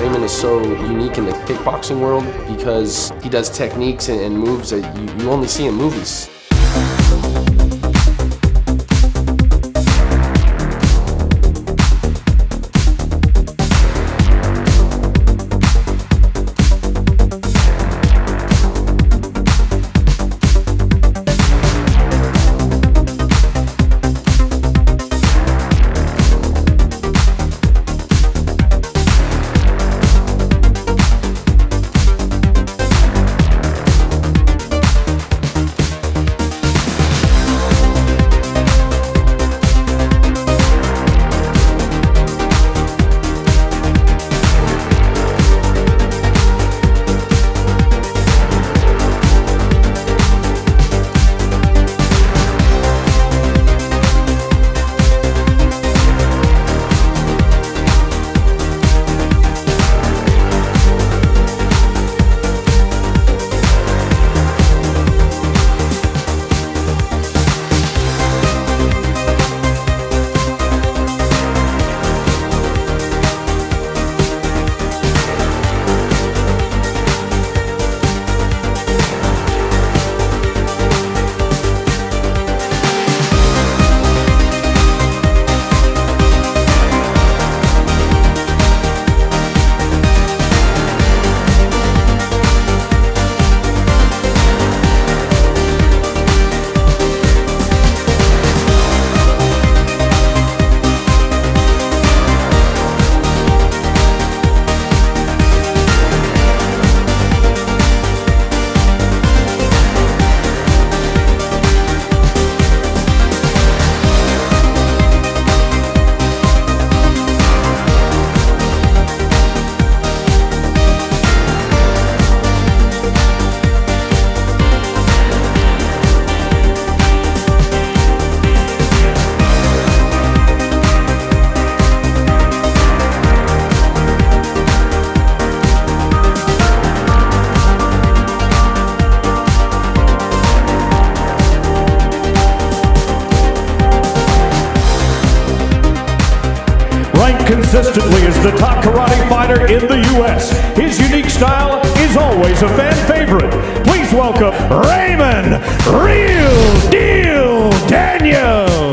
Raymond is so unique in the kickboxing world because he does techniques and moves that you, only see in movies. ranked consistently as the top karate fighter in the U.S. His unique style is always a fan favorite. Please welcome Raymond Real Deal Daniels.